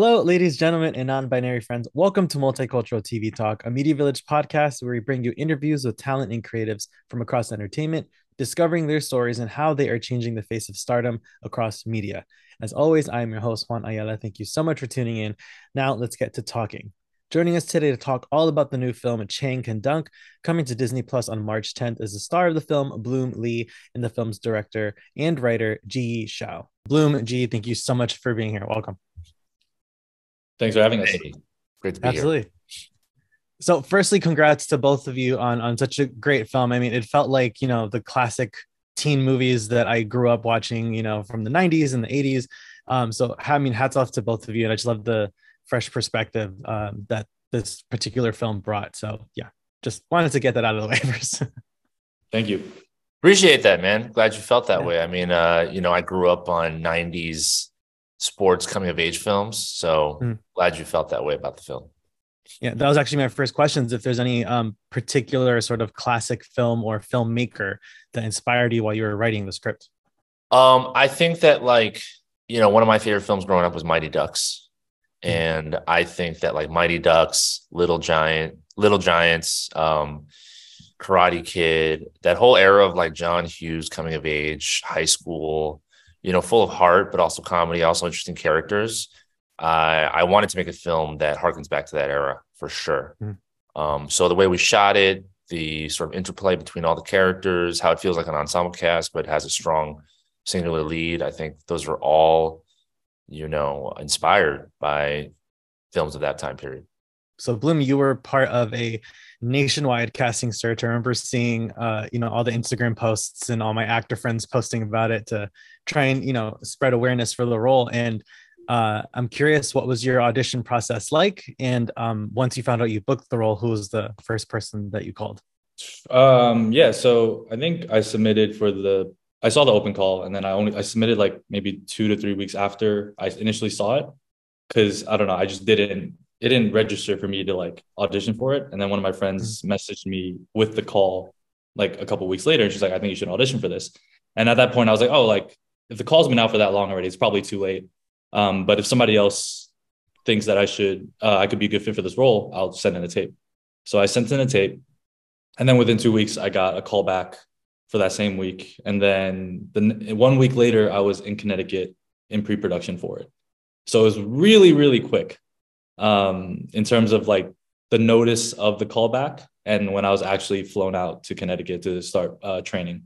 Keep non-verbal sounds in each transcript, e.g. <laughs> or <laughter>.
Hello, ladies, gentlemen, and non binary friends. Welcome to Multicultural TV Talk, a Media Village podcast where we bring you interviews with talent and creatives from across entertainment, discovering their stories and how they are changing the face of stardom across media. As always, I am your host, Juan Ayala. Thank you so much for tuning in. Now, let's get to talking. Joining us today to talk all about the new film Chang Can Dunk, coming to Disney Plus on March 10th, is the star of the film, Bloom Li, and the film's director and writer, Ji Shao. Bloom, Ji, thank you so much for being here. Welcome. Thanks for having us. Hey, great to be Absolutely. here. So, firstly, congrats to both of you on on such a great film. I mean, it felt like you know the classic teen movies that I grew up watching, you know, from the '90s and the '80s. Um, so, I mean, hats off to both of you, and I just love the fresh perspective um, that this particular film brought. So, yeah, just wanted to get that out of the way <laughs> first. Thank you. Appreciate that, man. Glad you felt that Yeah. way. I mean, uh, you know, I grew up on 90s sports coming of age films. So Mm. glad you felt that way about the film. yeah, that was actually my first questions. If there's any um, particular sort of classic film or filmmaker that inspired you while you were writing the script. Um, I think that like, you know, one of my favorite films growing up was Mighty Ducks. Mm. And I think that like Mighty Ducks, Little Giant, Little Giants, um, Karate Kid, that whole era of like John Hughes coming of age, high school, you know, full of heart, but also comedy, also interesting characters. Uh, I wanted to make a film that harkens back to that era for sure. Mm. Um, so the way we shot it, the sort of interplay between all the characters, how it feels like an ensemble cast, but has a strong singular lead. I think those were all, you know, inspired by films of that time period. So Bloom, you were part of a nationwide casting search. I remember seeing, uh, you know, all the Instagram posts and all my actor friends posting about it to try and, you know, spread awareness for the role. And uh, I'm curious, what was your audition process like? And um, once you found out you booked the role, who was the first person that you called? Um, yeah, so I think I submitted for the I saw the open call and then I only I submitted like maybe two to three weeks after I initially saw it. Cause I don't know, I just didn't it didn't register for me to like audition for it. And then one of my friends messaged me with the call like a couple weeks later and she's like, I think you should audition for this. And at that point I was like, oh, like if the call's been out for that long already, it's probably too late. Um, but if somebody else thinks that I should uh, I could be a good fit for this role, I'll send in a tape. So I sent in a tape and then within two weeks, I got a call back for that same week. And then the one week later, I was in Connecticut in pre-production for it. So it was really, really quick um, in terms of like the notice of the callback and when I was actually flown out to Connecticut to start uh, training.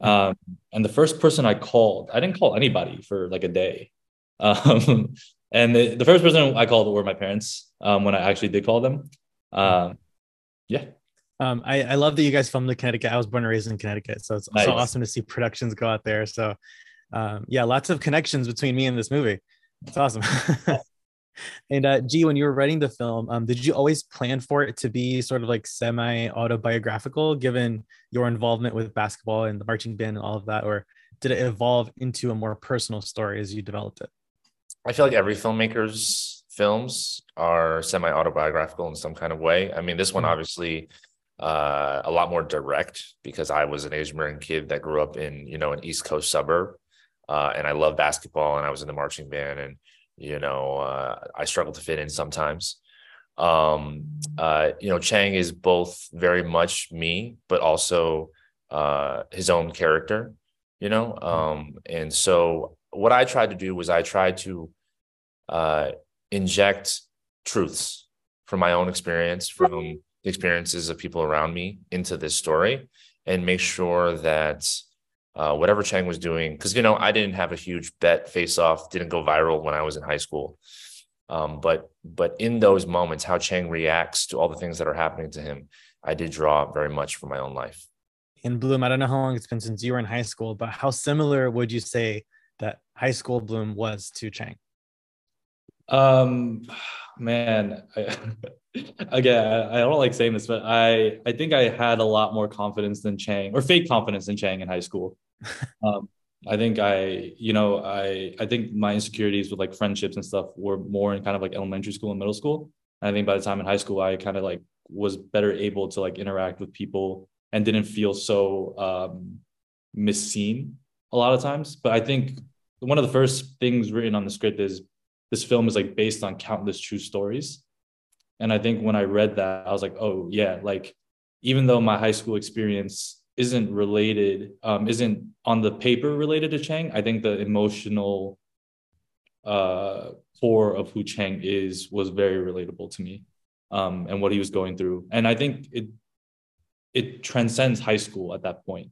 Um, and the first person I called, I didn't call anybody for like a day. <laughs> Um, and the, the first person I called were my parents um, when I actually did call them. Um, yeah. Um, I, I love that you guys filmed in Connecticut. I was born and raised in Connecticut, so it's Nice. so awesome to see productions go out there. So, um, yeah, lots of connections between me and this movie. It's awesome. <laughs> and uh, G, when you were writing the film, um, did you always plan for it to be sort of like semi autobiographical, given your involvement with basketball and the marching band and all of that, or did it evolve into a more personal story as you developed it? I feel like every filmmaker's films are semi autobiographical in some kind of way. I mean, this one Mhm. obviously uh, a lot more direct because I was an Asian American kid that grew up in you know an East Coast suburb, uh, and I love basketball and I was in the marching band and you know uh, I struggle to fit in sometimes. Um, uh, you know, Chang is both very much me, but also uh, his own character. You know, um, and so what I tried to do was I tried to uh, inject truths from my own experience, from the experiences of people around me into this story, and make sure that uh, whatever Chang was doing, because you know I didn't have a huge bet face off, didn't go viral when I was in high school, um, but but in those moments, how Chang reacts to all the things that are happening to him, I did draw very much from my own life. In Bloom, I don't know how long it's been since you were in high school, but how similar would you say that high school Bloom was to Chang? Um, man, I, <laughs> again, I, I don't like saying this, but I I think I had a lot more confidence than Chang, or fake confidence than Chang in high school. <laughs> um, I think I, you know, I I think my insecurities with like friendships and stuff were more in kind of like elementary school and middle school. And I think by the time in high school, I kind of like was better able to like interact with people and didn't feel so um misseen a lot of times. But I think one of the first things written on the script is this film is like based on countless true stories. And I think when I read that, I was like, oh yeah, like even though my high school experience isn't related, um, isn't on the paper related to Chang, I think the emotional uh, core of who Chang is was very relatable to me um, and what he was going through. And I think it it transcends high school at that point.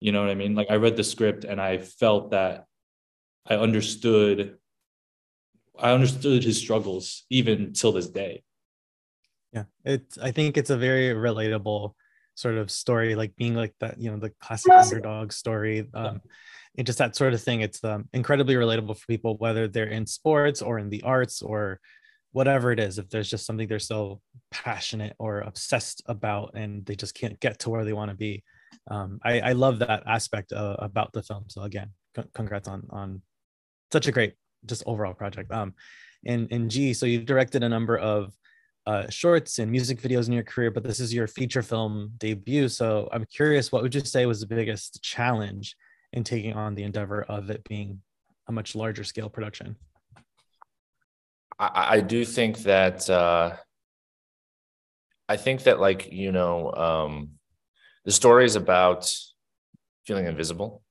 You know what I mean? Like I read the script and I felt that I understood I understood his struggles even till this day. Yeah, it's I think it's a very relatable sort of story, like being like that, you know, the classic underdog story. Um, and just that sort of thing. It's um, incredibly relatable for people, whether they're in sports or in the arts or whatever it is. If there's just something they're so passionate or obsessed about and they just can't get to where they want to be. Um, I, I love that aspect uh, about the film. So again, c- congrats on on such a great just overall project. Um, and and G, so you've directed a number of uh, shorts and music videos in your career, but this is your feature film debut. So I'm curious, what would you say was the biggest challenge in taking on the endeavor of it being a much larger scale production? I, I do think that uh, I think that like you know um, the story is about feeling invisible.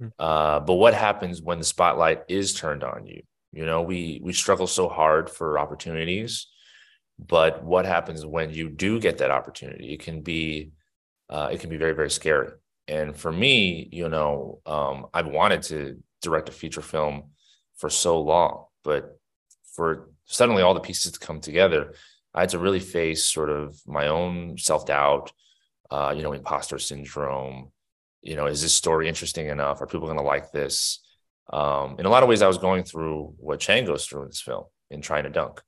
Mm-hmm. Uh, but what happens when the spotlight is turned on you? You know, we we struggle so hard for opportunities, but what happens when you do get that opportunity? It can be uh, it can be very very scary. And for me, you know, um, I've wanted to direct a feature film for so long, but for suddenly all the pieces to come together, I had to really face sort of my own self doubt, uh, you know, imposter syndrome. You know, is this story interesting enough? Are people going to like this? Um, in a lot of ways, I was going through what Chang goes through in this film in trying to dunk.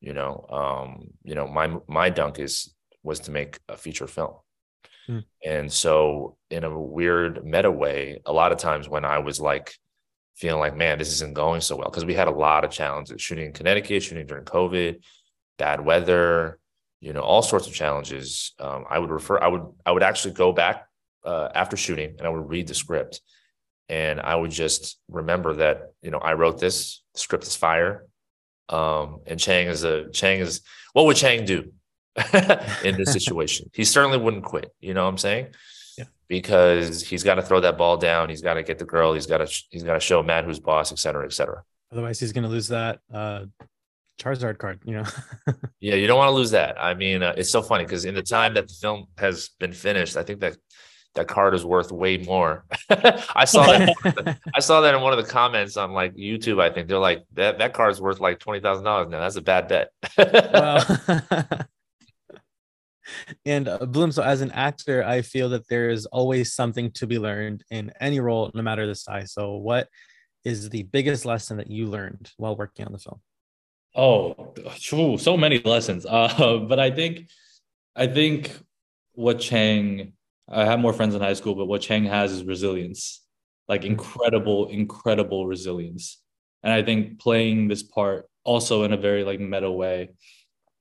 You know, um, you know, my my dunk is was to make a feature film. Mm. And so, in a weird meta way, a lot of times when I was like feeling like, man, this isn't going so well, because we had a lot of challenges shooting in Connecticut, shooting during COVID, bad weather, you know, all sorts of challenges. Um, I would refer, I would, I would actually go back uh, after shooting and I would read the script and I would just remember that, you know, I wrote this, the script is fire. Um, and Chang is a Chang is what would Chang do? <laughs> in this <laughs> situation. he certainly wouldn't quit. You know what I'm saying? Yeah. Because he's got to throw that ball down. He's got to get the girl. He's got to he's got to show Matt who's boss, et cetera, et cetera. Otherwise, he's going to lose that uh, Charizard card. You know. <laughs> yeah, you don't want to lose that. I mean, uh, it's so funny because in the time that the film has been finished, I think that that card is worth way more. <laughs> I saw that. <laughs> I saw that in one of the comments on like YouTube. I think they're like that that card is worth like twenty thousand dollars now. That's a bad bet. well, <laughs> and uh, Bloom, so as an actor, I feel that there is always something to be learned in any role, no matter the size. So, what is the biggest lesson that you learned while working on the film? Oh, so many lessons. Uh, but I think, I think what Chang, I have more friends in high school, but what Chang has is resilience, like hmm. incredible, incredible resilience. And I think playing this part also in a very like meta way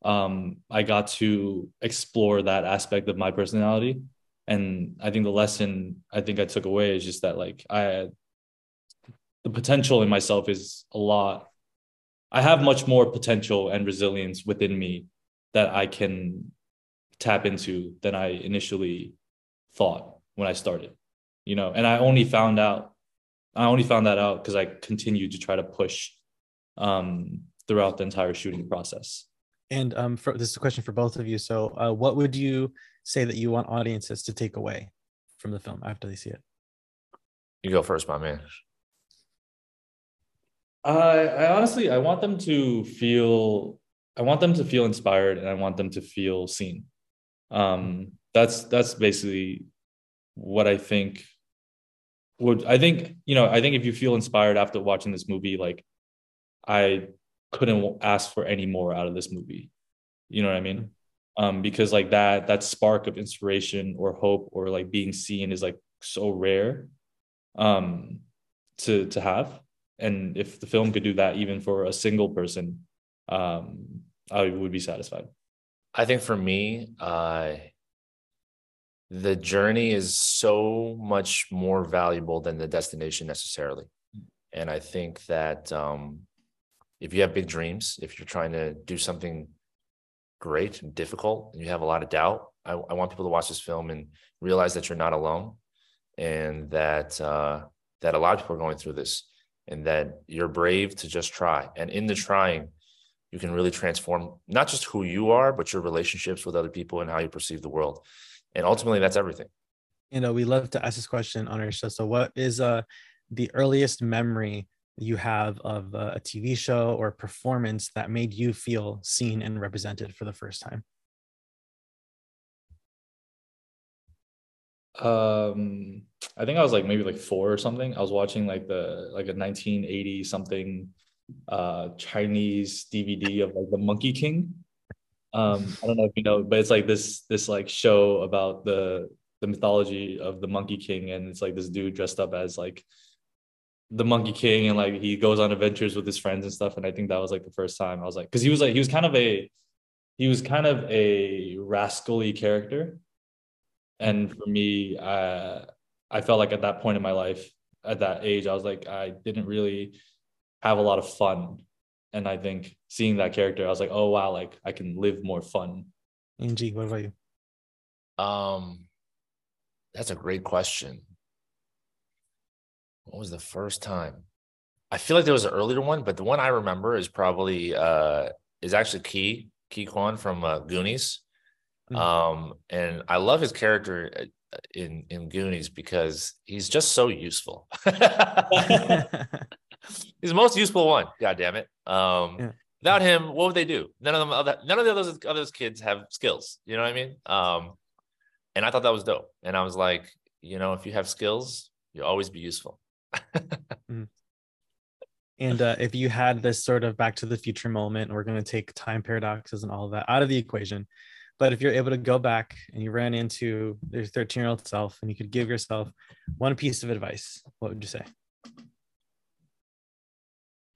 um, I got to explore that aspect of my personality. And I think the lesson I think I took away is just that like I the potential in myself is a lot. I have much more potential and resilience within me that I can tap into than I initially thought when I started. You know, and I only found out I only found that out because I continued to try to push um, throughout the entire shooting process. And um, for, this is a question for both of you. So, uh, what would you say that you want audiences to take away from the film after they see it? You go first, my man. I, I honestly, I want them to feel, I want them to feel inspired, and I want them to feel seen. Um, that's that's basically what I think. Would I think you know? I think if you feel inspired after watching this movie, like I couldn't ask for any more out of this movie. You know what I mean? Um, because like that that spark of inspiration or hope or like being seen is like so rare um to to have. And if the film could do that even for a single person, um, I would be satisfied. I think for me, uh the journey is so much more valuable than the destination necessarily. And I think that um if you have big dreams, if you're trying to do something great and difficult, and you have a lot of doubt, I, I want people to watch this film and realize that you're not alone, and that uh, that a lot of people are going through this, and that you're brave to just try. And in the trying, you can really transform not just who you are, but your relationships with other people and how you perceive the world. And ultimately, that's everything. You know, we love to ask this question on our show. So, what is uh, the earliest memory you have of a TV show or a performance that made you feel seen and represented for the first time? Um, I think I was like maybe like four or something. I was watching like the like a 1980 something uh Chinese DVD of like the Monkey King. Um, I don't know if you know, but it's like this this like show about the the mythology of the Monkey King, and it's like this dude dressed up as like the Monkey King, and like he goes on adventures with his friends and stuff. And I think that was like the first time I was like, because he was like he was kind of a he was kind of a rascally character, and for me, uh, I felt like at that point in my life, at that age, I was like I didn't really have a lot of fun. And I think seeing that character, I was like, oh wow, like I can live more fun. Angie, what about you? Um, that's a great question. What was the first time? I feel like there was an earlier one, but the one I remember is probably uh is actually Ke Huy Quan from uh, Goonies. Mm-hmm. Um, and I love his character uh, in in Goonies because he's just so useful. <laughs> <laughs> <laughs> He's the most useful one. God damn it. Um, yeah. Without him, what would they do? None of them, other, none of the others, those kids have skills. You know what I mean? Um, and I thought that was dope. And I was like, you know, if you have skills, you'll always be useful. <laughs> mm. And uh, if you had this sort of back to the future moment, we're going to take time paradoxes and all of that out of the equation. But if you're able to go back and you ran into your 13 year old self and you could give yourself one piece of advice, what would you say?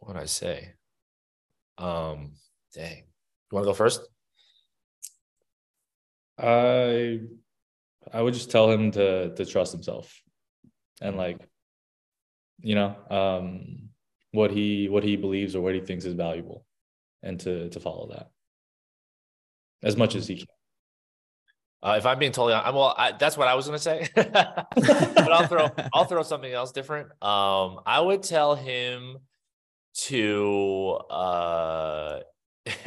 What I say? Um, dang. You want to go first? I I would just tell him to to trust himself and like you know um what he what he believes or what he thinks is valuable and to to follow that as much as he can uh, if I'm being totally honest, well, I, that's what I was going to say, <laughs> but I'll throw I'll throw something else different. Um, I would tell him to uh <laughs>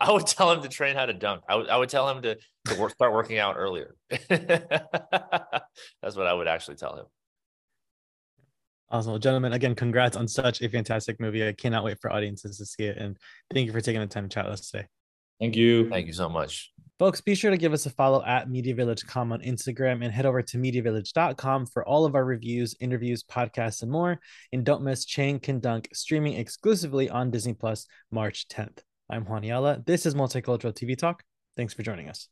I would tell him to train how to dunk. I would I would tell him to, to work, start working out earlier. <laughs> That's what I would actually tell him. Awesome. Well, gentlemen, again, congrats on such a fantastic movie. I cannot wait for audiences to see it. And thank you for taking the time to chat with us today. Thank you. Thank you so much. Folks, be sure to give us a follow at Media Village Com on Instagram and head over to MediaVillage.com for all of our reviews, interviews, podcasts, and more. And don't miss Chang Can Dunk streaming exclusively on Disney Plus March 10th. I'm Juan Yala. This is Multicultural TV Talk. Thanks for joining us.